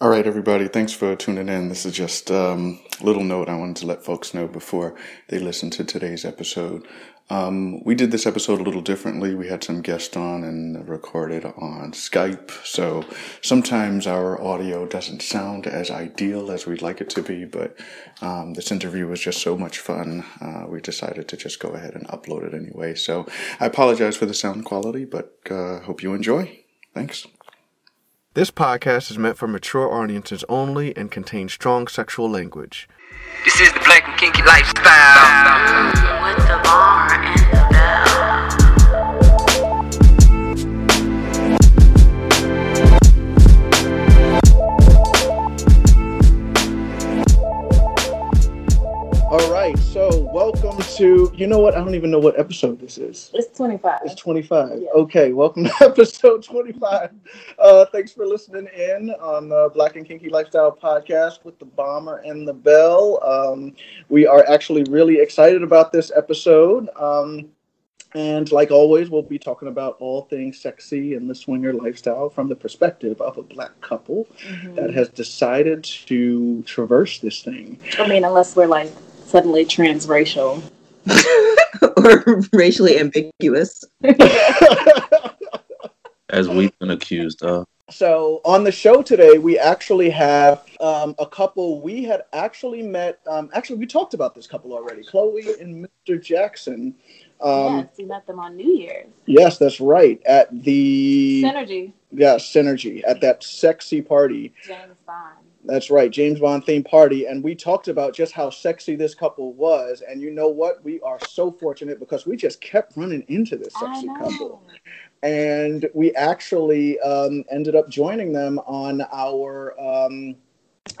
All right, everybody. Thanks for tuning in. This is just um, a little note I wanted to let folks know before they listen to today's episode. Um, we did this episode a little differently. We had some guests on and recorded on Skype. So sometimes our audio doesn't sound as ideal as we'd like it to be, but um, this interview was just so much fun. Uh, we decided to just go ahead and upload it anyway. So I apologize for the sound quality, but uh, hope you enjoy. Thanks. This podcast is meant for mature audiences only and contains strong sexual language. This is the Black and Kinky Lifestyle. Welcome to, you know what? I don't even know what episode this is. It's 25. It's 25. Yeah. Okay, welcome to episode 25. Uh, thanks for listening in on the Black and Kinky Lifestyle podcast with the Bomber and the Belle. Um, we are actually really excited about this episode. Um, and like always, we'll be talking about all things sexy and the swinger lifestyle from the perspective of a black couple Mhm. that has decided to traverse this thing. I mean, unless we're like suddenly transracial. or racially ambiguous. as we've been accused of. So on the show today, we actually have um, a couple we had actually met. Um, actually, we talked about this couple already, Chloe and Mr. Jackson. Um, yes, we met them on New Year's. Yes, that's right. At the Synergy, yeah synergy at that sexy party. James Bond. That's right, James Bond themed party, and we talked about just how sexy this couple was. And you know what? We are so fortunate because we just kept running into this sexy couple. and we actually um, ended up joining them on our um,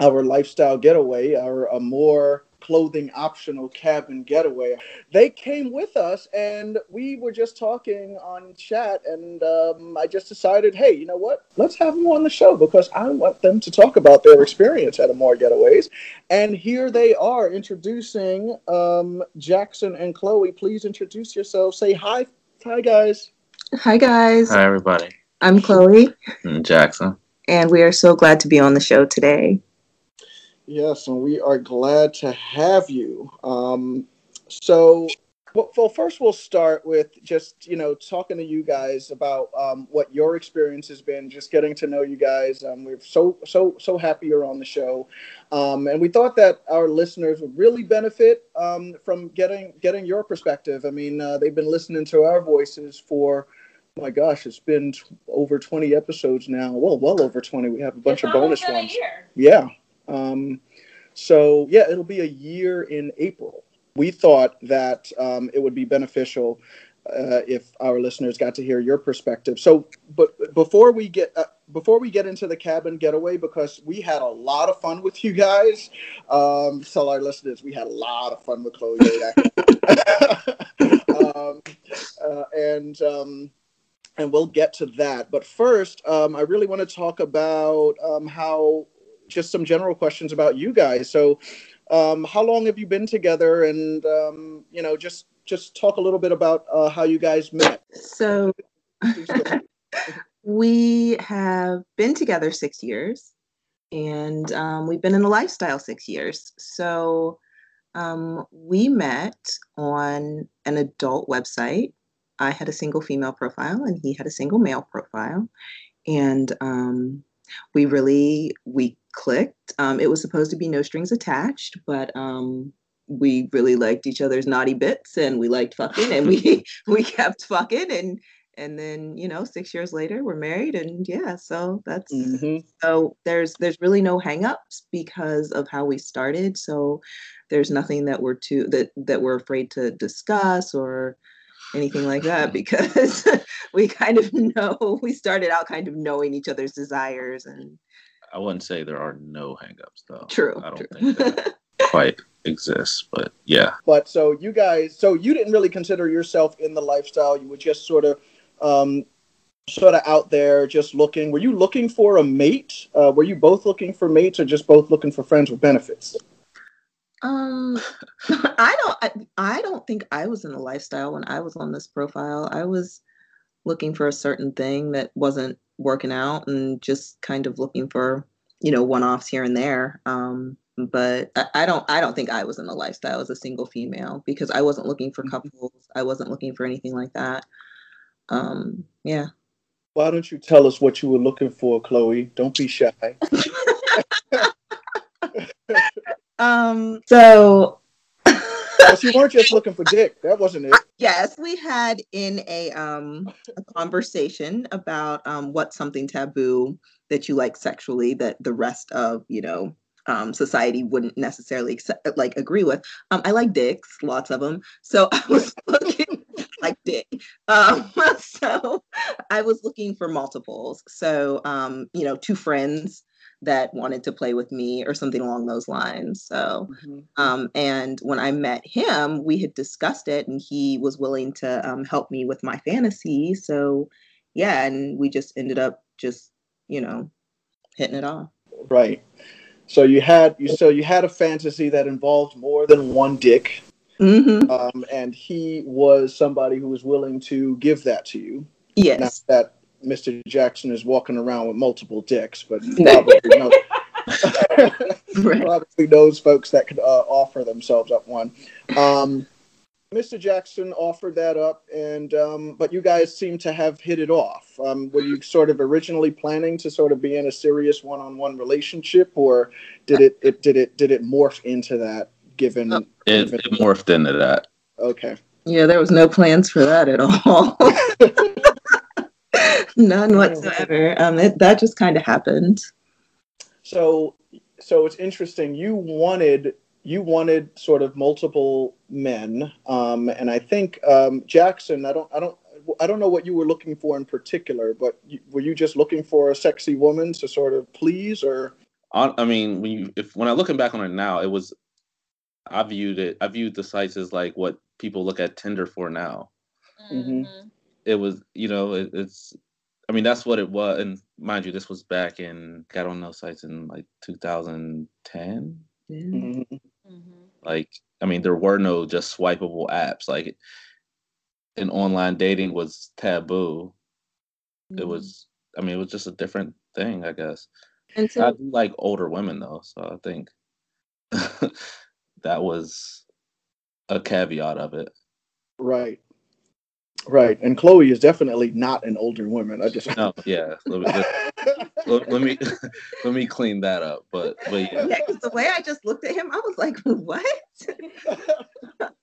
our lifestyle getaway, our Amour clothing optional cabin getaway. They came with us, and we were just talking on chat, and um, I just decided, hey, you know what? Let's have them on the show because I want them to talk about their experience at Amour Getaways. And here they are introducing um, Jackson and Chloe. Please introduce yourselves. Say hi, hi guys. Hi, guys. Hi, everybody. I'm Chloe, And Jackson. and we are so glad to be on the show today. Yes, and we are glad to have you. Um, so, well, first we'll start with just you know talking to you guys about um, what your experience has been, just getting to know you guys. Um, we're so so so happy you're on the show, um, and we thought that our listeners would really benefit um, from getting getting your perspective. I mean, uh, they've been listening to our voices for. oh My gosh, it's been t- over 20 episodes now. Well, well over 20. We have a bunch of bonus almost been a ones. Yeah. Um, so yeah, it'll be a year in April. We thought that um, it would be beneficial uh, if our listeners got to hear your perspective. So, but before we get uh, before we get into the cabin getaway, because we had a lot of fun with you guys. Um, tell our listeners we had a lot of fun with Chloe. um, uh, and um, and we'll get to that. But first, um, I really want to talk about um, how just some general questions about you guys. So, um, how long have you been together? And um, you know, just just talk a little bit about uh, how you guys met. So, we have been together six years, and um, we've been in the lifestyle six years. So, um, we met on an adult website. I had a single female profile, and he had a single male profile, and um, we really we clicked. Um, it was supposed to be no strings attached, but um, we really liked each other's naughty bits, and we liked fucking, and we we kept fucking, and and then you know six years later we're married, and yeah, so that's Mhm. so there's there's really no hangups because of how we started. So there's nothing that we're too that that we're afraid to discuss or anything like that because we kind of know we started out kind of knowing each other's desires and I wouldn't say there are no hangups, though. true. I don't true. think that quite exists, but yeah. But so you guys, so you didn't really consider yourself in the lifestyle. You were just sort of, um, sort of out there, just looking. Were you looking for a mate? Uh, were you both looking for mates, or just both looking for friends with benefits? Um, I don't. I, I don't think I was in the lifestyle when I was on this profile. I was looking for a certain thing that wasn't working out, and just kind of looking for you know, one offs here and there. Um, but I, I don't I don't think I was in the lifestyle as a single female because I wasn't looking for Mhm. couples. I wasn't looking for anything like that. Um, yeah. Why don't you tell us what you were looking for, Chloe? Don't be shy. Um, so But you weren't just looking for dick. That wasn't it. yes, we had in a um a conversation about um what's something taboo that you like sexually that the rest of you know um society wouldn't necessarily accept, like agree with. Um, I like dicks, lots of them. So I was looking like dick. Um, so I was looking for multiples. So um, you know, two friends that wanted to play with me or something along those lines. So um, and when I met him, we had discussed it, and he was willing to um, help me with my fantasy. So, yeah, and we just ended up just, you know, hitting it off. Right. So you had you so you had a fantasy that involved more than one dick, hmm um, and he was somebody who was willing to give that to you. Not Yes. that Mr. Jackson is walking around with multiple dicks, but probably knows, Right. probably knows folks that could uh, offer themselves up one. Um, Mr. Jackson offered that up, and um, but you guys seem to have hit it off. Um, were you sort of originally planning to sort of be in a serious one-on-one relationship, or did it, it did it did it morph into that? Given. It, given- it morphed into that. okay, Yeah, there was no plans for that at all. None whatsoever. Um, it, that just kind of happened. so so it's interesting. You wanted you wanted sort of multiple men, um, and I think um, Jackson. I don't I don't. I don't know what you were looking for in particular, but you, were you just looking for a sexy woman to sort of please, or On, I mean, when you if when I looking back on it now, it was I viewed it. I viewed the sites as like what people look at Tinder for now. Mhm. It was, you know, it, it's. I mean, that's what it was. And mind you, this was back in got on those sites in like 2010. Yeah. Mhm. Like, I mean, there were no just swipeable apps. Like, and online dating was taboo. It was. I mean, it was just a different thing, I guess. And I do like older women though, so I think that was a caveat of it. right, right? And Chloe is definitely not an older woman. I just No, yeah. Let me, let, let- let me let me clean that up. But but yeah, yeah, 'cause the way I just looked at him, I was like, what?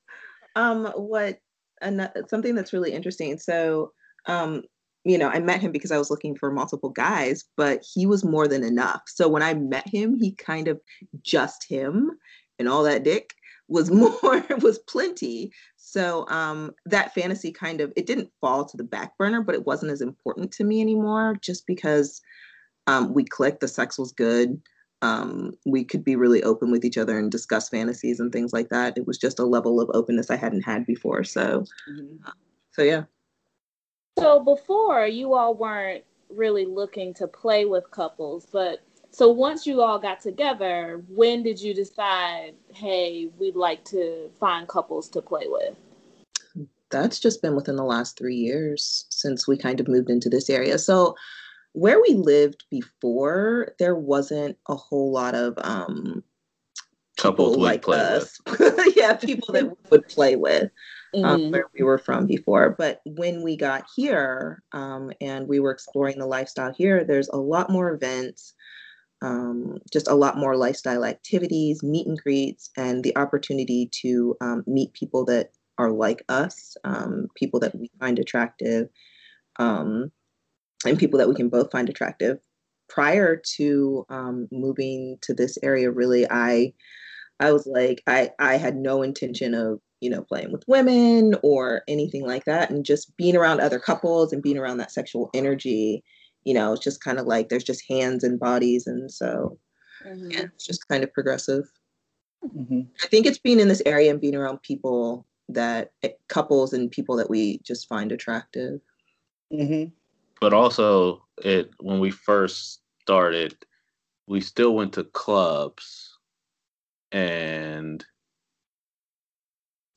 um what and something that's really interesting so um you know i met him because i was looking for multiple guys but he was more than enough so when i met him he kind of just him and all that dick was more was plenty so um that fantasy kind of it didn't fall to the back burner but it wasn't as important to me anymore just because um we clicked the sex was good um, we could be really open with each other and discuss fantasies and things like that. It was just a level of openness I hadn't had before. So, so yeah. So before you all weren't really looking to play with couples, but so once you all got together, when did you decide, hey, we'd like to find couples to play with? That's just been within the last three years since we kind of moved into this area. So, where we lived before, there wasn't a whole lot of um, couples like play us. yeah, people that we would play with. um, Mhm. where we were from before. But when we got here um, and we were exploring the lifestyle here, there's a lot more events, um, just a lot more lifestyle activities, meet and greets, and the opportunity to um, meet people that are like us, um, people that we find attractive, um, and people that we can both find attractive. Prior to um, moving to this area, really, I I was like, I I had no intention of you know playing with women or anything like that, and just being around other couples and being around that sexual energy, you know, it's just kind of like there's just hands and bodies, and so Mhm. yeah, it's just kind of progressive. Mhm. I think it's being in this area and being around people that eh, couples and people that we just find attractive. Mhm. But also, it when we first started, we still went to clubs, and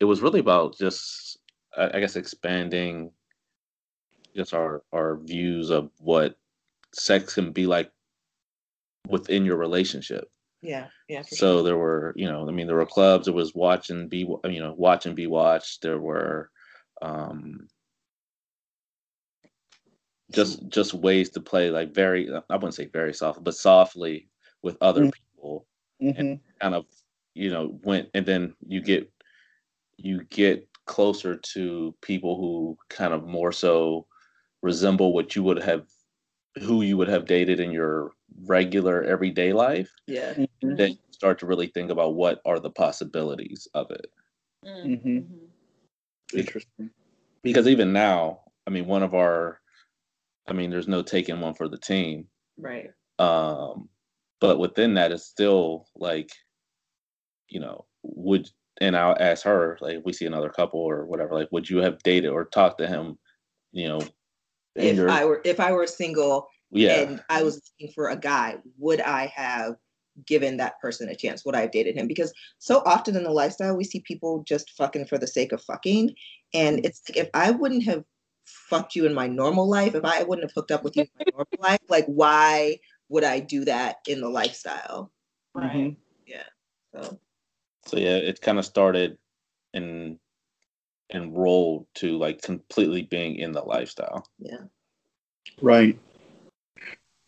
it was really about just, I I guess, expanding just our our views of what sex can be like within your relationship. Yeah, So there were, you know, I mean, there were clubs. There was watch and be, you know, watch and be watched. There were, um, just just ways to play like very, I wouldn't say very soft, but softly with other Mm. people. Mhm. Kind of, you know, went and then you get you get closer to people who kind of more so resemble what you would have, who you would have dated in your regular everyday life. Yeah. Mhm. Then you start to really think about what are the possibilities of it. Mm, Mhm. mhm. Interesting. because even now, I mean, one of our, I mean, there's no taking one for the team. Right. Um, but within that, it's still like, you know, would and I'll ask her like, if we see another couple or whatever, like, would you have dated or talked to him, you know, If your I were if I were single yeah, and I was looking for a guy, would I have given that person a chance? Would I have dated him? Because so often in the lifestyle, we see people just fucking for the sake of fucking. And it's like if I wouldn't have fucked you in my normal life, if I wouldn't have hooked up with you in my normal life, like why would I do that in the lifestyle? Mhm. So so yeah, it kind of started and and rolled to like completely being in the lifestyle. yeah. Right.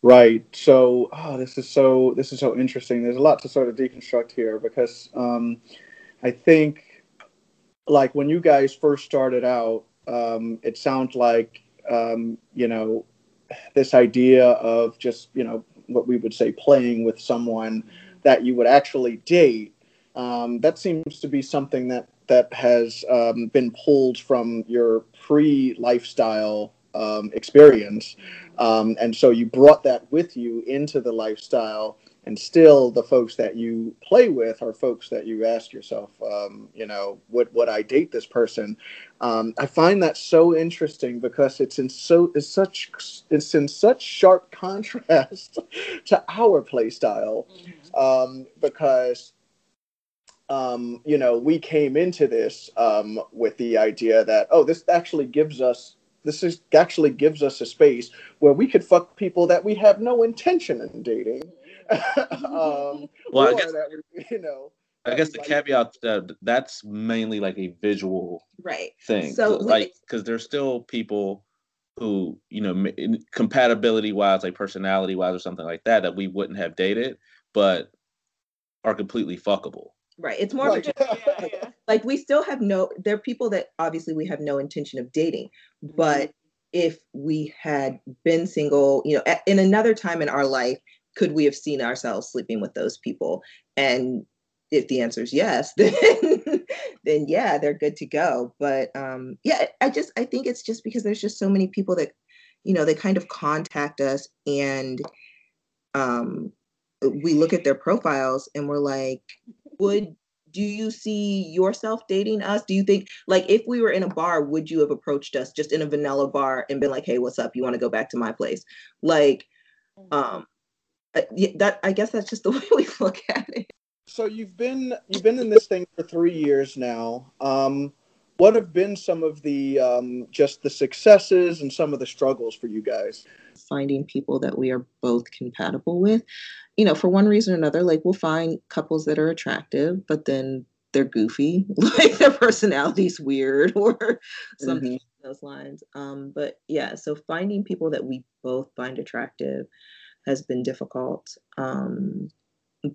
Right. So, oh, this is so this is so interesting. There's a lot to sort of deconstruct here because um, I think, like when you guys first started out, um, it sounds like um, you know this idea of just you know what we would say playing with someone that you would actually date. Um, that seems to be something that that has um, been pulled from your pre-lifestyle um, experience. Um, and so you brought that with you into the lifestyle, and still the folks that you play with are folks that you ask yourself, um, you know, would would I date this person? Um, I find that so interesting because it's in so it's such it's in such sharp contrast to our play style, um, because um, you know we came into this um, with the idea that oh this actually gives us this is actually gives us a space where we could fuck people that we have no intention in dating. um, Well, I guess- that we, you know. I guess the like- caveat that that's mainly like a visual Right. thing. So, So, like, because there's still people who, you know, in- compatibility wise, like personality wise or something like that, that we wouldn't have dated, but are completely fuckable. Right. It's more of a Right. yeah, yeah. like we still have no there are people that obviously we have no intention of dating but if we had been single you know in another time in our life could we have seen ourselves sleeping with those people and if the answer is yes then then yeah they're good to go but um yeah i just i think it's just because there's just so many people that you know they kind of contact us and um we look at their profiles and we're like would do you see yourself dating us? Do you think like if we were in a bar would you have approached us just in a vanilla bar and been like hey what's up? You want to go back to my place? Like um uh, that i guess that's just the way we look at it. So you've been you've been in this thing for three years now. Um, what have been some of the um, just the successes and some of the struggles for you guys? Finding people that we are both compatible with. You know for one reason or another like we'll find couples that are attractive but then they're goofy. Like their personality's weird or something Mhm. along those lines. Um but yeah so finding people that we both find attractive has been difficult. Um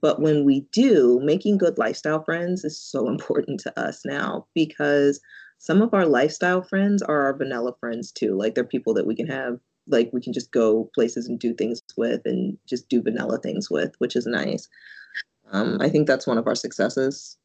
but when we do making good lifestyle friends is so important to us now because some of our lifestyle friends are our vanilla friends too. Like they're people that we can have like we can just go places and do things with and just do vanilla things with which is nice um, i think that's one of our successes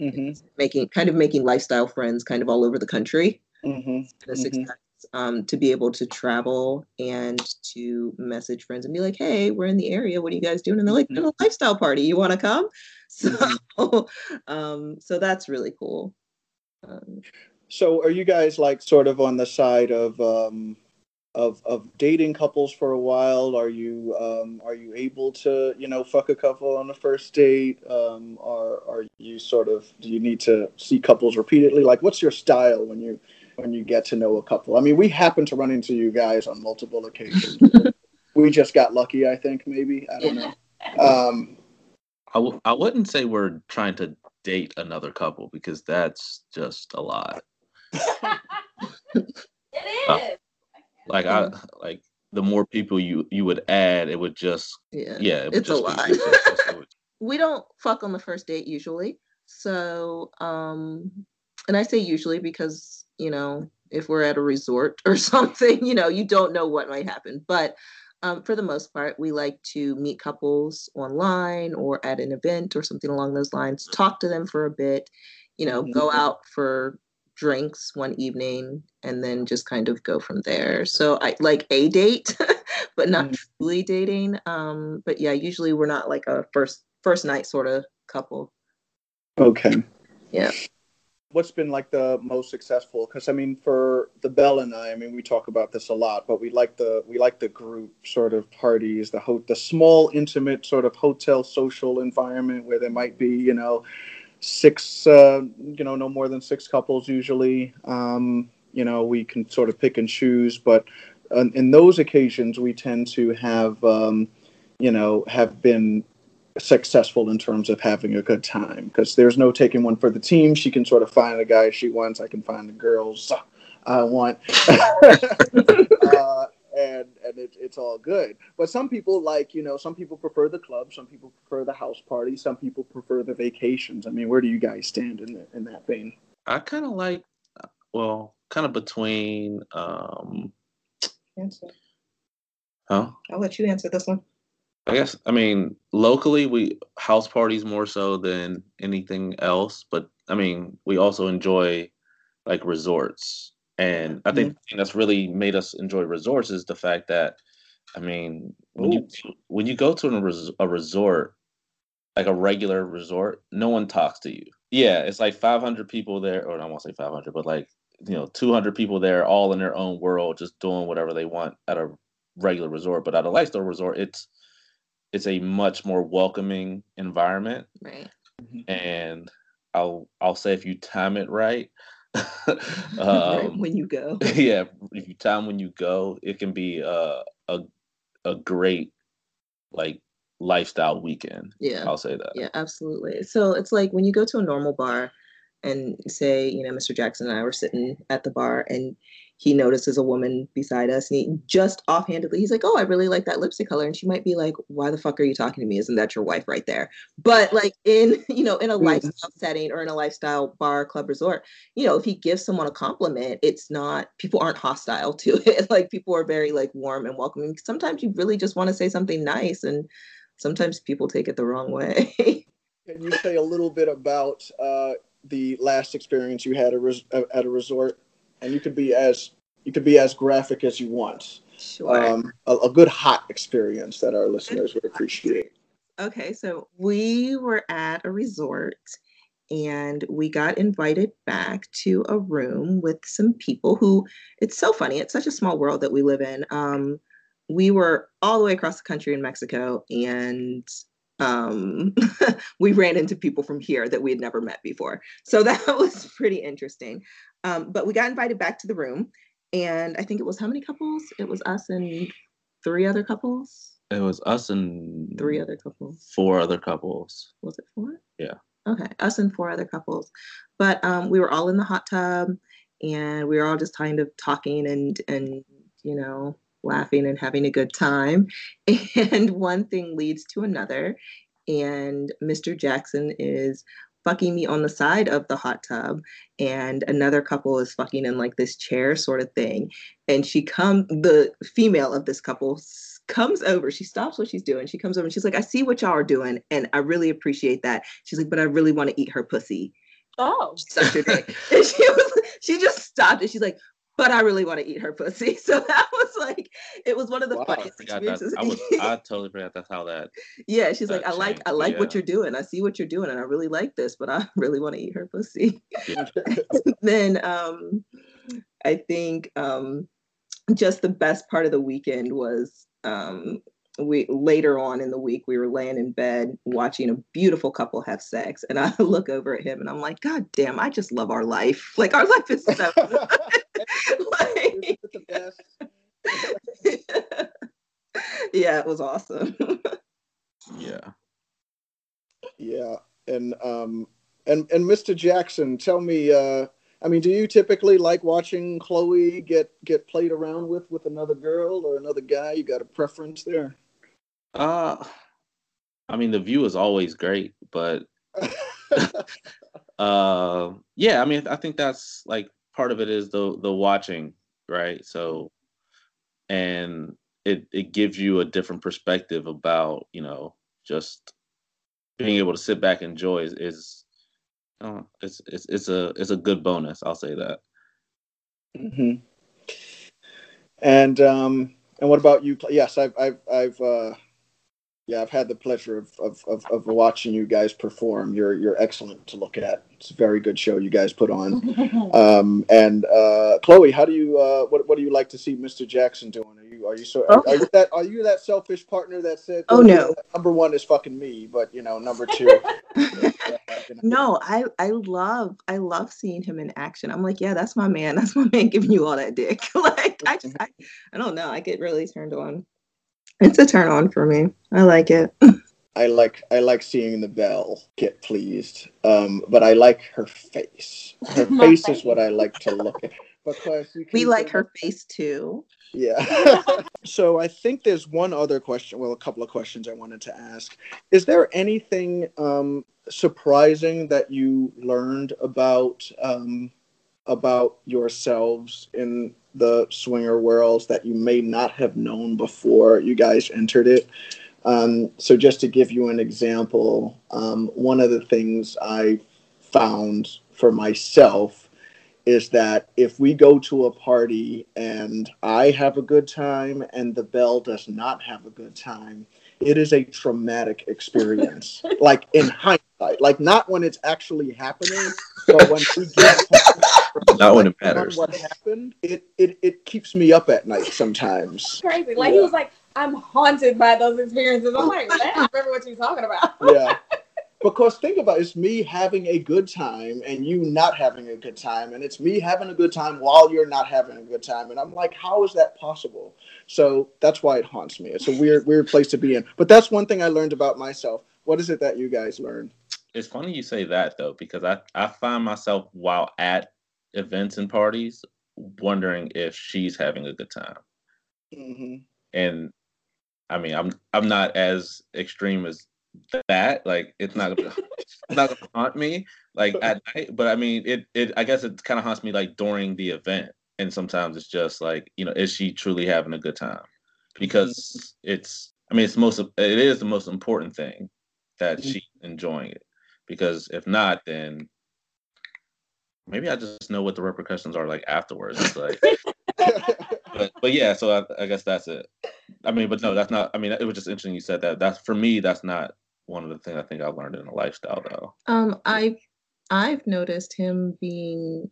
Mm-hmm. making kind of making lifestyle friends kind of all over the country Mm-hmm. and a Mhm. success um, to be able to travel and to message friends and be like, "Hey, we're in the area. What are you guys doing?" And they're like, "We're "A lifestyle party. You want to come?" So, um, so that's really cool. Um, So are you guys like sort of on the side of um, of of dating couples for a while? Are you um, are you able to you know fuck a couple on the first date? Um, or are you sort of do you need to see couples repeatedly? Like, what's your style when you when you get to know a couple? I mean, we happen to run into you guys on multiple occasions. we just got lucky, I think. Maybe I don't know. Um, I w- I wouldn't say we're trying to date another couple because that's just a lot. It Uh, Like I like the more people you you would add, it would just Yeah. yeah, it would It's a lot. we don't fuck on the first date usually. So, um, and I say usually because, you know, if we're at a resort or something, you know, you don't know what might happen. But um, for the most part, we like to meet couples online or at an event or something along those lines, talk to them for a bit, you know, go out for drinks one evening and then just kind of go from there. So I like a date, but not Mhm. truly dating. Um, but yeah, usually we're not like a first first night sort of couple. okay. Yeah. What's been like the most successful? Because I mean, for the Belle and I, I mean, we talk about this a lot, but we like the we like the group sort of parties, the ho- the small, intimate sort of hotel social environment where there might be, you know, six, uh, you know, no more than six couples usually. Um, you know, we can sort of pick and choose, but uh, in those occasions, we tend to have, um, you know, have been successful in terms of having a good time because there's no taking one for the team. She can sort of find the guy she wants. I can find the girls I want. uh, and and it, it's all good. But some people like, you know, some people prefer the club, some people prefer the house party, some people prefer the vacations. I mean, where do you guys stand in the, in that vein? I kind of like well, kind of between um Answer. huh? I'll let you answer this one. I guess I mean locally we house parties more so than anything else, but I mean we also enjoy like resorts, and I think the thing that's really made us enjoy resorts is the fact that I mean when you when you go to a, res- a resort, like a regular resort, no one talks to you. Yeah, it's like 500 people there, or I won't say 500, but like you know 200 people there, all in their own world, just doing whatever they want at a regular resort. But at a lifestyle resort, it's it's a much more welcoming environment Right. Mm-hmm. and i'll i'll say if you time it right right. um, When you go. yeah if you time when you go it can be a a, a great like lifestyle weekend Yeah. i'll say that Yeah, absolutely. So it's like when you go to a normal bar and say, you know, Mr. Jackson and I were sitting at the bar and he notices a woman beside us and he just offhandedly, he's like, Oh, I really like that lipstick color. And she might be like, Why the fuck are you talking to me? Isn't that your wife right there? But like in, you know, in a Mhm. lifestyle setting or in a lifestyle bar, club, resort, you know, if he gives someone a compliment, it's not, people aren't hostile to it. like people are very like warm and welcoming. Sometimes you really just want to say something nice and sometimes people take it the wrong way. Can you say a little bit about uh, the last experience you had a res- at a resort? And you could be as you could be as graphic as you want. sure. Um, a, a good hot experience that our listeners would appreciate. Okay, so we were at a resort and we got invited back to a room with some people who it's so funny. It's such a small world that we live in. Um, we were all the way across the country in Mexico and um, we ran into people from here that we had never met before. So that was pretty interesting. Um, but we got invited back to the room and I think it was how many couples? It was us and three other couples. it was us and Three other couples four other couples was it four? Yeah. Okay, us and four other couples, but um, we were all in the hot tub, and we were all just kind of talking and and you know laughing and having a good time, and one thing leads to another, and Mr. Jackson is fucking me on the side of the hot tub and another couple is fucking in like this chair sort of thing. And she come the female of this couple comes over. She stops what she's doing. She comes over and she's like i see what y'all are doing and i really appreciate that. She's like but i really want to eat her pussy. Oh, such a day and she was she just stopped and she's like but i really want to eat her pussy so that was like it was one of the Wow. I funniest that. experiences I was I totally forgot that's how that. yeah she's like that i like i like what you're doing i see what you're doing and i really like this but i really want to eat her pussy Yeah. then um I think um just the best part of the weekend was um we later on in the week we were laying in bed watching a beautiful couple have sex and I look over at him and I'm like god damn I just love our life like our life is so like, the best. yeah it was awesome Yeah. Yeah, and um, and and Mr. Jackson, tell me, uh, I mean, do you typically like watching Chloe get get played around with with another girl or another guy? You got a preference there? Uh, I mean, the view is always great, but uh, yeah, I mean, I think that's like part of it is the the watching, right? So, and it it gives you a different perspective about you know just being able to sit back and enjoy is, is it's it's it's a it's a good bonus. I'll say that. hmm And um, and what about you? Yes, I've I've I've uh, yeah, I've had the pleasure of, of of of watching you guys perform. You're you're excellent to look at. It's a very good show you guys put on. Um, and uh, Chloe, how do you uh, what what do you like to see Mr. Jackson doing? Are you are you so are, are you that are you that selfish partner that said Oh, no. number one is fucking me, but you know number two. No, I I love I love seeing him in action. I'm like, yeah, that's my man. That's my man giving you all that dick. like I just I, I don't know. I get really turned on. It's a turn on for me. I like it. I like I like seeing the Belle get pleased, um, but I like her face. Her My face is what I like to look at because you We like her face too. Yeah. so I think there's one other question, well, a couple of questions I wanted to ask. Is there anything um, surprising that you learned about um, about yourselves in the swinger worlds that you may not have known before you guys entered it? Um, so just to give you an example, um, one of the things I found for myself is that if we go to a party and I have a good time and the Belle does not have a good time, it is a traumatic experience. like in hindsight, like not when it's actually happening, but when we get Not when it on matters. what happened, it, it it keeps me up at night sometimes. Crazy. Like he was like, I'm haunted by those experiences. I'm like, I don't remember what you're talking about. yeah. Because think about it, it's me having a good time and you not having a good time, and it's me having a good time while you're not having a good time. And I'm like, how is that possible? So that's why it haunts me. It's a weird, weird place to be in. But that's one thing I learned about myself. What is it that you guys learned? It's funny you say that though, because I I find myself while at events and parties wondering if she's having a good time. hmm and I mean, I'm I'm not as extreme as that. Like, it's not gonna, it's not gonna haunt me like at night. But I mean, it it I guess it kind of haunts me like during the event, and sometimes it's just like you know, is she truly having a good time? Because it's I mean, it's most it is the most important thing that Mhm. she's enjoying it. Because if not, then maybe I just know what the repercussions are like afterwards. It's like but but yeah, so I, I guess that's it. I mean, but no, that's not. I mean, it was just interesting you said that. That's for me. That's not one of the things I think I learned in the lifestyle, though. Um, I've I've noticed him being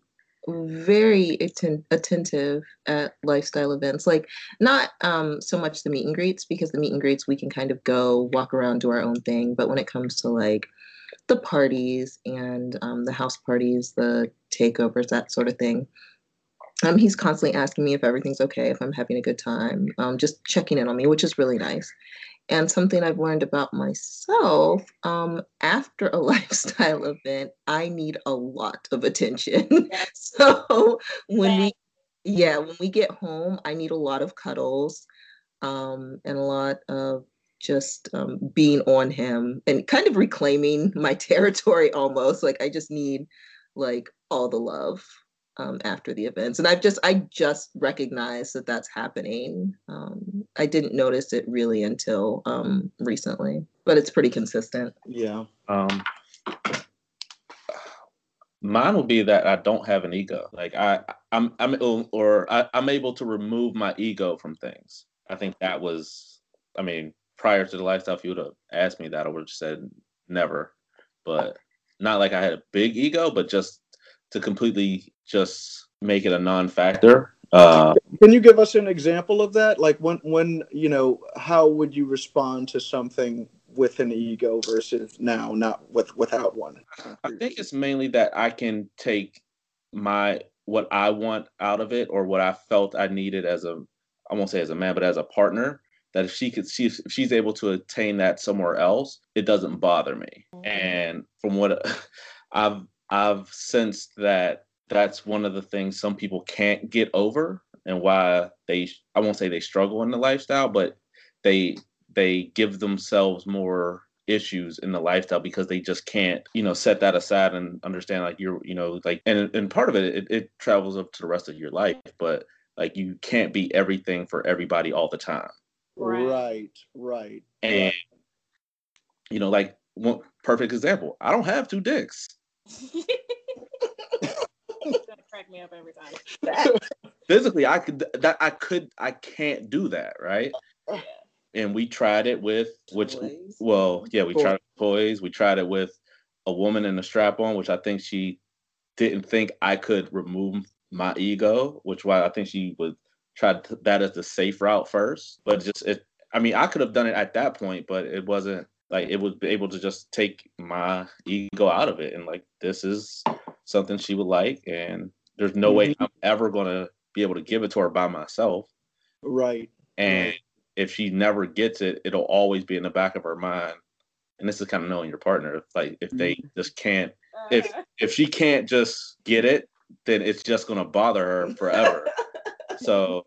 very atten- attentive at lifestyle events. Like not um so much the meet and greets because the meet and greets we can kind of go walk around do our own thing. But when it comes to like the parties and um, the house parties, the takeovers, that sort of thing. Um, he's constantly asking me if everything's okay, if I'm having a good time, um, just checking in on me, which is really nice. And something I've learned about myself um, after a lifestyle event, I need a lot of attention. so when we, yeah, when we get home, I need a lot of cuddles um, and a lot of just um, being on him and kind of reclaiming my territory almost. Like I just need like all the love um, after the events and i've just i just recognized that that's happening um, i didn't notice it really until um, recently but it's pretty consistent yeah. Um, mine would be that I don't have an ego. Like I, I'm, I'm, or I, I'm able to remove my ego from things. I think that was. I mean, prior to the lifestyle, if you would have asked me that, I would have said never. But not like I had a big ego, but just to completely just make it a non-factor. Uh, Can you give us an example of that? Like when, when you know, how would you respond to something with an ego versus now, not with without one? I think it's mainly that I can take my what I want out of it or what I felt I needed as a I won't say as a man, but as a partner, that if she could see if she's able to attain that somewhere else, it doesn't bother me. Mm-hmm. And from what I've I've sensed that that's one of the things some people can't get over and why they I won't say they struggle in the lifestyle, but they they give themselves more issues in the lifestyle because they just can't you know set that aside and understand like you're you know like and and part of it it, it travels up to the rest of your life but like you can't be everything for everybody all the time Right. Right, right. and you know like one perfect example i don't have two dicks crack me up every time. physically i could that i could i can't do that right and we tried it with which Toys. well yeah we Toys. tried it with toys we tried it with a woman in a strap on which i think she didn't think i could remove my ego which why i think she would try to, that as the safe route first but just it i mean i could have done it at that point but it wasn't like it was able to just take my ego out of it and like this is something she would like and there's no way mm-hmm. i'm ever going to be able to give it to her by myself Right. and if she never gets it, it'll always be in the back of her mind. And this is kind of knowing your partner. If like if they mm-hmm. just can't, if if she can't just get it, then it's just gonna bother her forever. so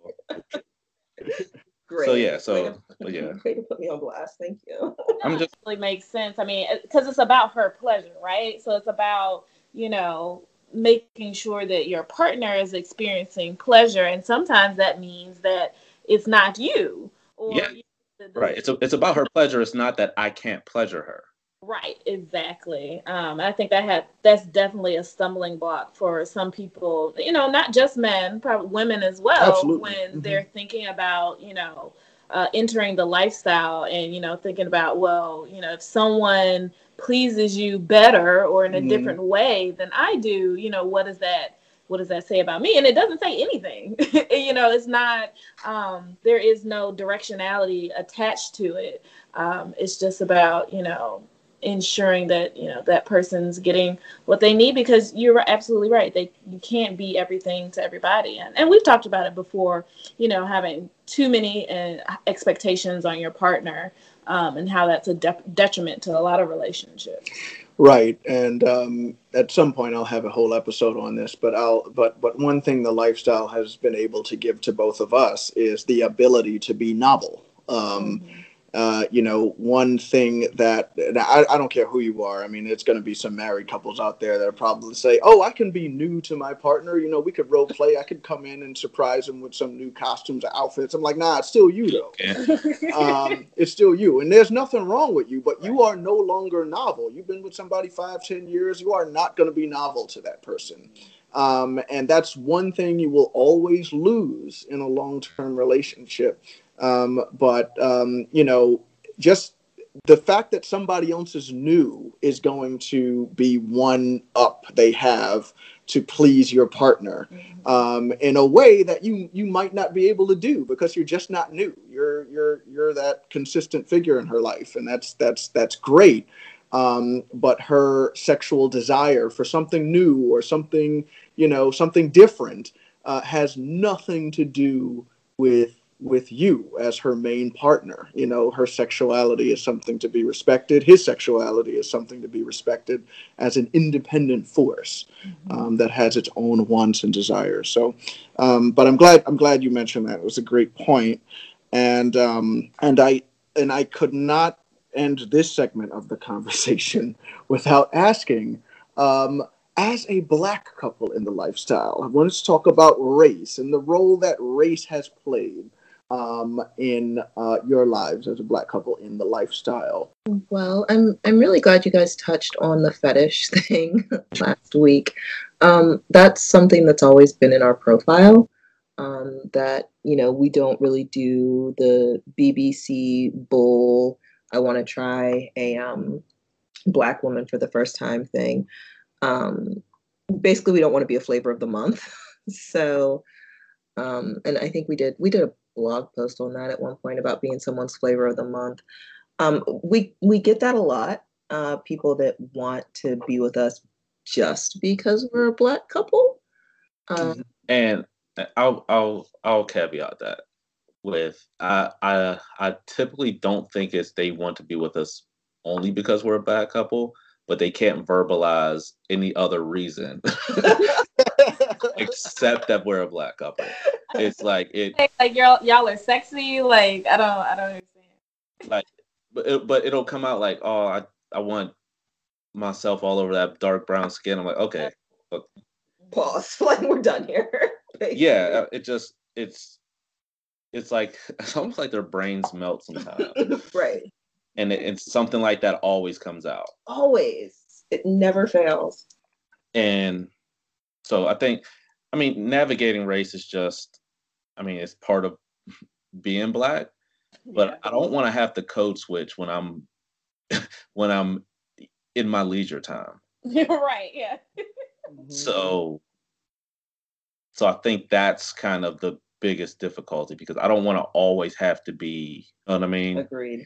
Great. so yeah, so to- but yeah, way to put me on blast. Thank you. I'm just really makes sense. I mean, because it's about her pleasure, right? So it's about you know making sure that your partner is experiencing pleasure, and sometimes that means that it's not you. Or, Yeah. you know, the- the- right. It's a, it's about her pleasure. It's not that I can't pleasure her. Right, exactly. Um, I think that had that's definitely a stumbling block for some people. You know, not just men, probably women as well. Absolutely. When Mhm. they're thinking about, you know, uh, entering the lifestyle and you know thinking about, well, you know, if someone pleases you better or in a Mhm. different way than I do, you know, what does that what does that say about me? And it doesn't say anything. you know, it's not. Um, there is no directionality attached to it. Um, it's just about you know ensuring that you know that person's getting what they need because you're absolutely right they you can't be everything to everybody and, and we've talked about it before you know having too many uh, expectations on your partner um, and how that's a de- detriment to a lot of relationships Right, and um, at some point I'll have a whole episode on this. But I'll but but one thing the lifestyle has been able to give to both of us is the ability to be novel. Um, uh, you know, one thing that I, I don't care who you are. I mean, it's going to be some married couples out there that probably say, "Oh, I can be new to my partner. You know, we could role play. I could come in and surprise them with some new costumes or outfits." I'm like, "Nah, it's still you though." um, it's still you. And there's nothing wrong with you, but you are no longer novel. You've been with somebody five, ten years. You are not going to be novel to that person. Um, and that's one thing you will always lose in a long term relationship. Um, but, um, you know, just the fact that somebody else is new is going to be one up they have to please your partner um, in a way that you you might not be able to do because you're just not new. You're you're you're that consistent figure in her life, and that's that's that's great. Um, but her sexual desire for something new or something you know something different uh, has nothing to do with with you as her main partner. You know, her sexuality is something to be respected. His sexuality is something to be respected as an independent force um, that has its own wants and desires. So, um, but I'm glad I'm glad you mentioned that. It was a great point, and um, and I and I could not end this segment of the conversation without asking. Um, as a black couple in the lifestyle, I wanted to talk about race and the role that race has played um, in uh, your lives as a black couple in the lifestyle. Well, I'm I'm really glad you guys touched on the fetish thing last week. Um, that's something that's always been in our profile. Um, that you know we don't really do the BBC bull. I want to try a um, black woman for the first time thing. Um, basically, we don't want to be a flavor of the month. so, um, and I think we did we did a blog post on that at one point about being someone's flavor of the month. Um, we we get that a lot. Uh, people that want to be with us just because we're a black couple. Um, And I'll I'll I'll caveat that. with I I I typically don't think it's they want to be with us only because we're a black couple, but they can't verbalize any other reason except that we're a black couple. It's like it like y'all y'all are sexy. Like I don't I don't understand. Like, but it, but it'll come out like, oh, I I want myself all over that dark brown skin. I'm like, okay, Pause. Like we're done here. yeah. uh, It just it's it's like it's almost like their brains melt sometimes, right. and it, it's something like that always comes out. Always. It never fails. And so I think, I mean, navigating race is just, I mean, it's part of being black, but I don't want to have to code switch when I'm when I'm in my leisure time. You're right. Yeah. Mm-hmm. So so I think that's kind of the biggest difficulty because I don't want to always have to be, you know what I mean? Agreed.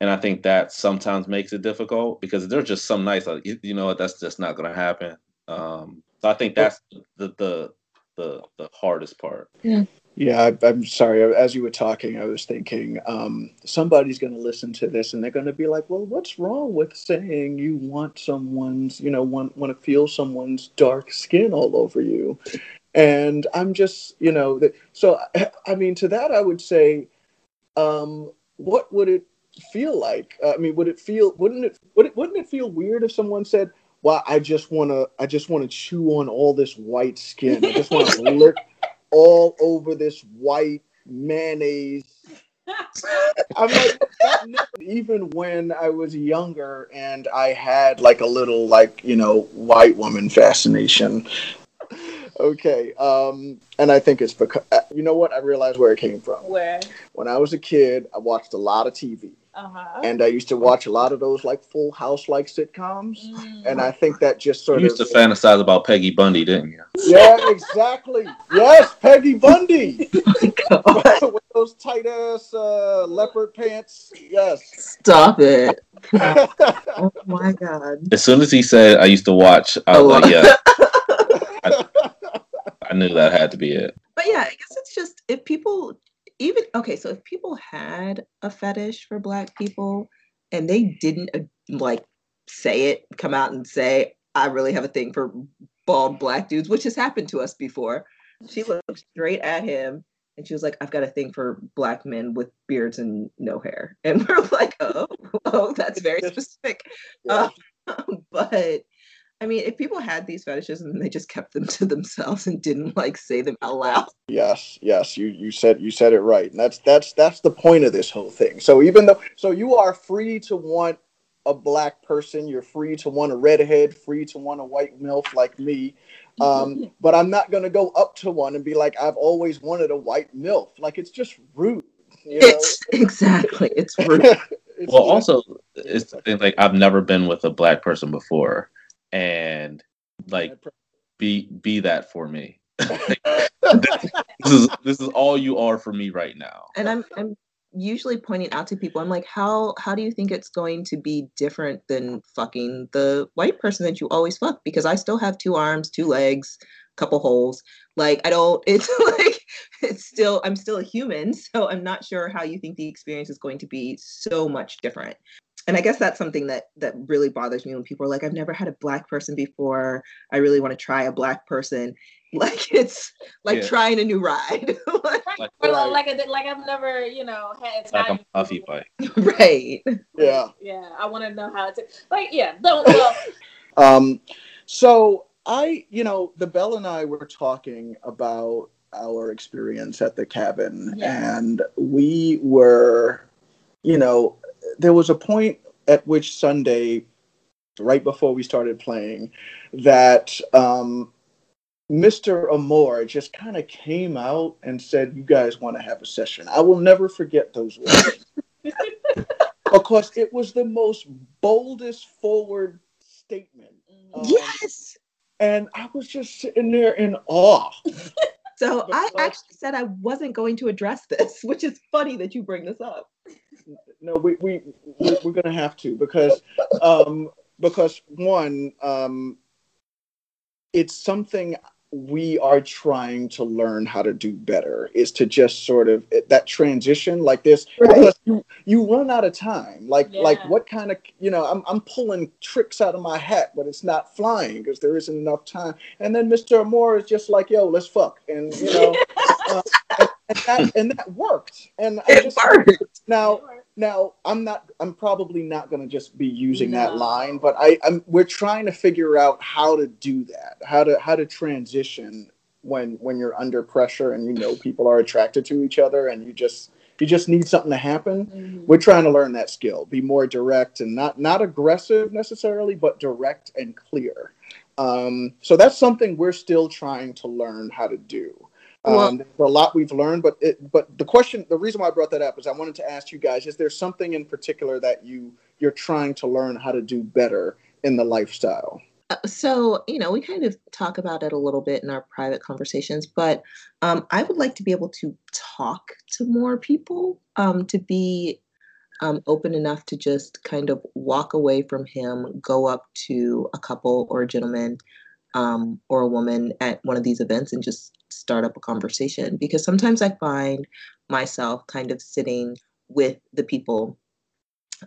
And I think that sometimes makes it difficult because there's just some nights like you, you know what that's just not going to happen. Um, so I think that's the the the the hardest part. Yeah, I, I'm sorry. As you were talking, I was thinking um, somebody's going to listen to this and they're going to be like, "Well, what's wrong with saying you want someone's, you know, want want to feel someone's dark skin all over you?" And I'm just, you know, so I mean, to that I would say, um, what would it feel like? I mean, would it feel? Wouldn't it? Would it? Wouldn't it feel weird if someone said, "Well, I just want to, I just want to chew on all this white skin. I just want to lick." All over this white mayonnaise. I'm like, even when I was younger and I had like a little like you know white woman fascination. Okay, um, and I think it's because you know what I realized where it came from. Where? When I was a kid, I watched a lot of TV, Uh huh. and I used to watch a lot of those like Full House like sitcoms, and I think that just sort of You used of to fantasize about Peggy Bundy, didn't you? yeah, exactly. Yes, Peggy Bundy. With those tight ass uh, leopard pants. Yes. Stop it. Oh my god. As soon as he said I used to watch, I was Oh, like, yeah, I knew that had to be it. But yeah, I guess it's just if people even okay, so if people had a fetish for black people and they didn't uh, like say it, come out and say, I really have a thing for bald black dudes, which has happened to us before. She looked straight at him and she was like, I've got a thing for black men with beards and no hair. And we're like, oh, oh, that's very specific. Yeah. Um, but I mean, if people had these fetishes and they just kept them to themselves and didn't like say them out loud, Yes, yes, you you said you said it right. And that's that's that's the point of this whole thing. So even though so you are free to want a black person, you're free to want a redhead, free to want a white milf like me. Um, but I'm not gonna go up to one and be like, I've always wanted a white milf. Like it's just rude. You know? it's exactly it's rude. It's Well, just- also, it's like I've never been with a black person before, and like be be that for me. this is this is all you are for me right now. and I'm I'm usually pointing out to people, I'm like, how how do you think it's going to be different than fucking the white person that you always fuck? Because I still have two arms, two legs, a couple holes. Like I don't. It's like it's still I'm still a human, so I'm not sure how you think the experience is going to be so much different. And I guess that's something that that really bothers me when people are like, I've never had a black person before. I really want to try a black person. Like it's like Yeah. trying a new ride. Like, Or Right. like like I've never you know had like a puffy pipe. right. yeah. Yeah, I want to know how to like yeah. Don't well. Um, so I, you know, the Belle and I were talking about our experience at the cabin, Yeah. and we were, you know, there was a point at which Sunday, right before we started playing, that um, Mr. Amour just kind of came out and said, "You guys want to have a session?" I will never forget those words. because it was the most boldest forward statement. Um, Yes. And I was just sitting there in awe. So I actually said I wasn't going to address this, which is funny that you bring this up. No, we, we, we we're gonna have to because um because one um it's something we are trying to learn how to do better is to just sort of that transition like this. Right. because you, you run out of time. Like like what kind of you know I'm, I'm pulling tricks out of my hat but it's not flying because there isn't enough time. And then mr Amour is just like yo let's fuck. And you know uh, and, and that and that worked. And I It just worked. now now i'm not i'm probably not going to just be using that line but i i'm we're trying to figure out how to do that how to how to transition when when you're under pressure and you know people are attracted to each other and you just you just need something to happen. Mhm. we're trying to learn that skill be more direct and not not aggressive necessarily but direct and clear. Um, so that's something we're still trying to learn how to do um, Well- there's a lot we've learned but it, but the question the reason why i brought that up is i wanted to ask you guys is there something in particular that you you're trying to learn how to do better in the lifestyle? Uh, So, you know, we kind of talk about it a little bit in our private conversations, but um, I would like to be able to talk to more people, um, to be um, open enough to just kind of walk away from him, go up to a couple or a gentleman um, or a woman at one of these events and just start up a conversation. Because sometimes I find myself kind of sitting with the people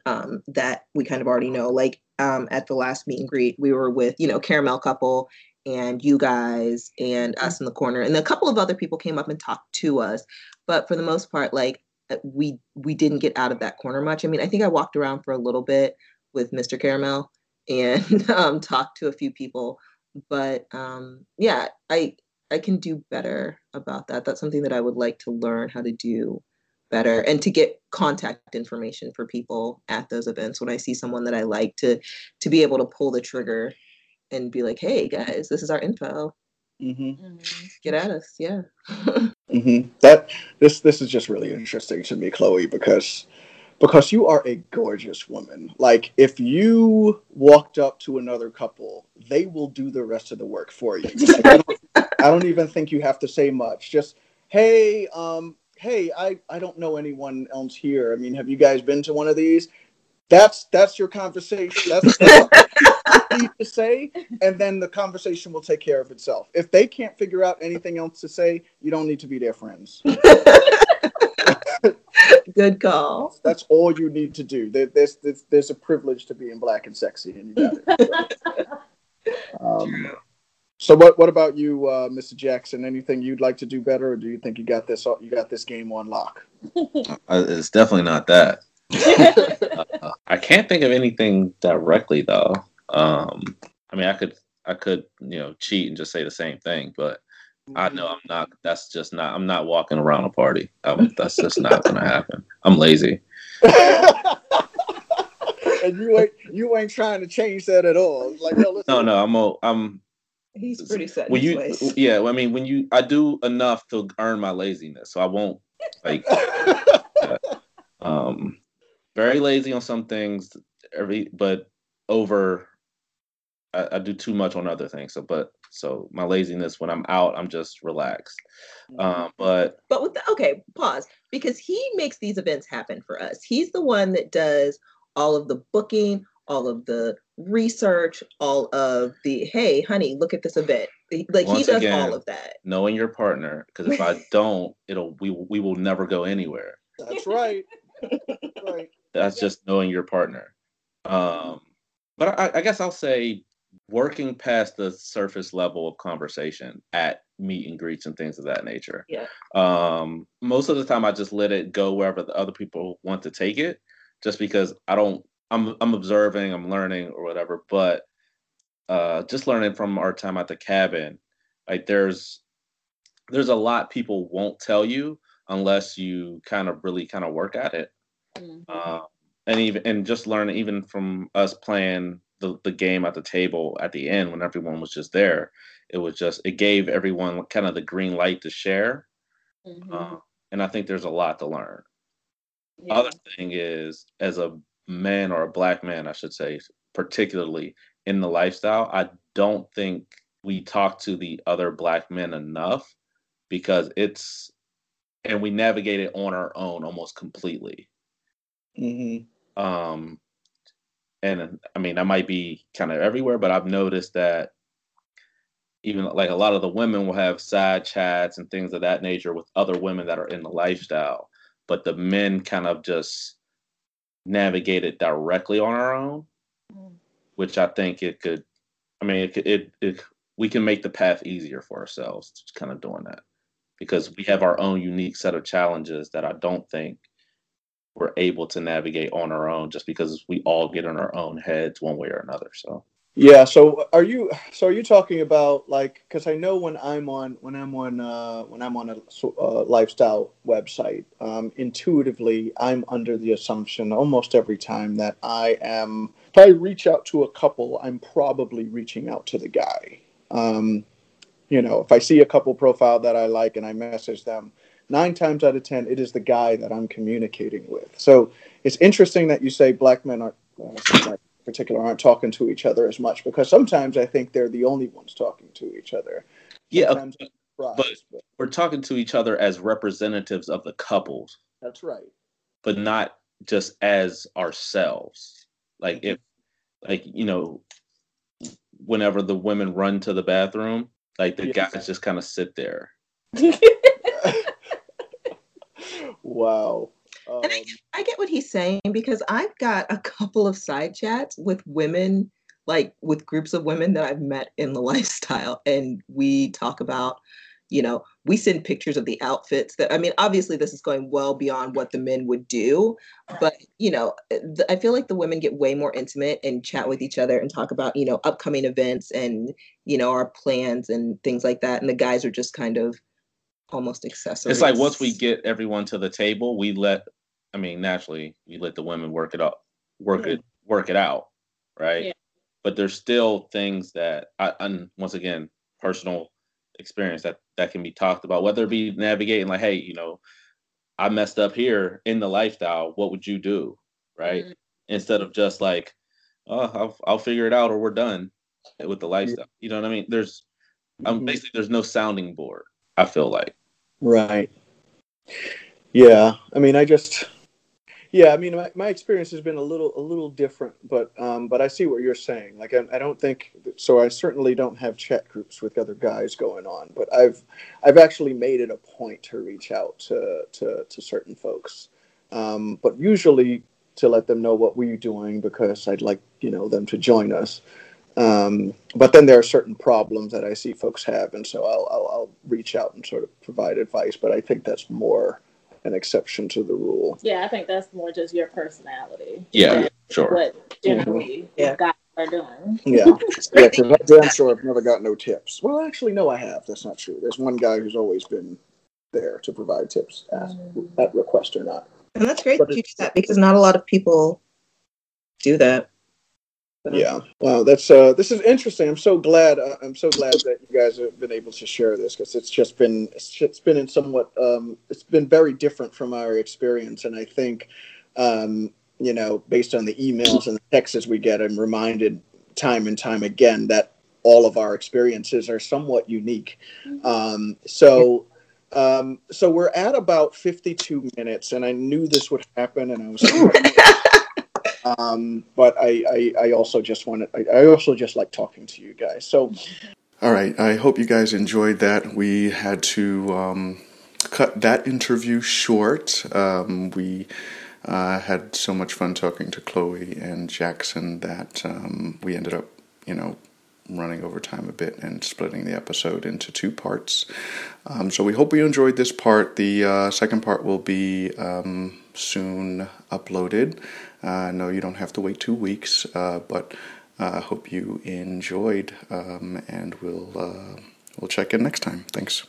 um, that we kind of already know. Like um, at the last meet and greet, we were with, you know, Caramel Couple and you guys and us in the corner. And a couple of other people came up and talked to us. But for the most part, like uh, we we didn't get out of that corner much. I mean, I think I walked around for a little bit with Mr. Caramel and um, talked to a few people. But um, yeah, I I can do better about that. That's something that I would like to learn how to do better and to get contact information for people at those events when I see someone that I like to to be able to pull the trigger and be like, hey guys, this is our info. mm-hmm. Mhm. Get at us. Yeah. mm-hmm. That this this is just really interesting to me, Chloe, because because you are a gorgeous woman. Like if you walked up to another couple, they will do the rest of the work for you. Like, I, don't, I don't even think you have to say much. Just hey, um, hey, I I don't know anyone else here. I mean, have you guys been to one of these? That's that's your conversation. That's, that's all you need to say, and then the conversation will take care of itself. If they can't figure out anything else to say, you don't need to be their friends. Good call. That's all you need to do. There, there's, there's there's a privilege to being black and sexy, and you got it. um, so what what about you, uh, Mr. Jackson? Anything you'd like to do better, or do you think you got this you got this game on lock? Uh, It's definitely not that. Uh, I can't think of anything directly though. Um, I mean, I could, I could, you know, cheat and just say the same thing, but I know I'm not. That's just not. I'm not walking around a party. Um, that's just not gonna happen. I'm lazy. and you ain't you ain't trying to change that at all. Like no, listen, No, no, I'm. o- I'm. He's pretty set When his you, ways. yeah, I mean, when you, I do enough to earn my laziness, so I won't like. um very lazy on some things every but over I, I do too much on other things so but so my laziness when i'm out i'm just relaxed um but But with the, okay, pause because he makes these events happen for us. He's the one that does all of the booking, all of the research, all of the hey, honey, look at this event. He- Like he does again, all of that. knowing your partner because if i don't it'll we, we will never go anywhere That's right. right. that's just knowing your partner um but I, I guess i'll say working past the surface level of conversation at meet and greets and things of that nature Yeah. um most of the time i just let it go wherever the other people want to take it just because i don't i'm i'm observing i'm learning or whatever but uh just learning from our time at the cabin like there's there's a lot people won't tell you unless you kind of really kind of work at it Mhm. uh, and even and just learning even from us playing the, the game at the table at the end when everyone was just there. It was just it gave everyone kind of the green light to share. Mhm. uh, and i think there's a lot to learn. Yeah. other thing is as a man or a black man i should say particularly in the lifestyle i don't think we talk to the other black men enough because it's and we navigate it on our own almost completely. Hmm um and i mean that might be kind of everywhere but i've noticed that even like a lot of the women will have side chats and things of that nature with other women that are in the lifestyle, but the men kind of just navigate it directly on our own, Mm. which I think it could. I mean, it, could- it, it we can make the path easier for ourselves, just kind of doing that, because we have our own unique set of challenges that I don't think we're able to navigate on our own, just because we all get in our own heads one way or another. So. Yeah. So are you? So are you talking about like? Because I know when I'm on when I'm on uh, when I'm on a uh, lifestyle website, um, intuitively I'm under the assumption almost every time that I am. If I reach out to a couple, I'm probably reaching out to the guy. Um, you know, if I see a couple profile that I like and I message them, nine times out of ten, it is the guy that I'm communicating with. So it's interesting that you say black men are. Well, black particular aren't talking to each other as much because sometimes I think they're the only ones talking to each other. Yeah, Sometimes I'm surprised, but- but we're talking to each other as representatives of the couples, that's right. but not just as ourselves. Like if, like you know, whenever the women run to the bathroom, like the Yes. guys just kind of sit there. wow. Um, And I, I get what he's saying because I've got a couple of side chats with women, like with groups of women that I've met in the lifestyle, and we talk about, you know, we send pictures of the outfits that I mean, obviously, this is going well beyond what the men would do, but you know, th- I feel like the women get way more intimate and chat with each other and talk about, you know, upcoming events and you know our plans and things like that, and the guys are just kind of almost accessories. It's like once we get everyone to the table, we let. I mean, naturally, we let the women work it up, work Yeah. it, work it out, right? Yeah. But there's still things that, I, and once again, personal experience that that can be talked about. Whether it be navigating, like, hey, you know, I messed up here in the lifestyle. What would you do, right? Mhm. Instead of just like, oh, I'll, I'll figure it out or we're done with the lifestyle. You know what I mean? There's, um, Mhm. basically, there's no sounding board. I feel like. Right. Yeah. I mean, I just. Yeah, I mean, my, my experience has been a little a little different, but um, but I see what you're saying. Like, I, I don't think so. I certainly don't have chat groups with other guys going on, but I've I've actually made it a point to reach out to to, to certain folks, um, but usually to let them know what we're doing because I'd like you know them to join us. Um, but then there are certain problems that I see folks have, and so I'll, I'll I'll reach out and sort of provide advice. But I think that's more an exception to the rule. yeah, I think that's more just your personality. Yeah, than sure. What generally Yeah. guys are doing. Yeah, yeah, because I'm damn sure I've never got no tips. Well, actually, no, I have. That's not true. There's one guy who's always been there to provide tips, as, at request or not. And that's great But that you do that because not a lot of people do that. Yeah. Wow. That's uh. This is interesting. I'm so glad. Uh, I'm so glad that you guys have been able to share this because it's just been it's, been in somewhat um it's been very different from our experience, and I think um you know based on the emails and the texts we get, I'm reminded time and time again that all of our experiences are somewhat unique. Um. So. Um, so we're at about 52 minutes, and I knew this would happen, and I was um, but I, I, I also just wanted, I, I also just like talking to you guys. So, All right. I hope you guys enjoyed that. We had to um, cut that interview short. Um, we uh, had so much fun talking to Chloe and Jackson that um, we ended up, you know, running over time a bit and splitting the episode into two parts. Um, so we hope you enjoyed this part. The uh, second part will be um, soon uploaded. Uh, no, you don't have to wait two weeks, uh, but I hope you enjoyed, um, and we'll uh, we'll check in next time. Thanks.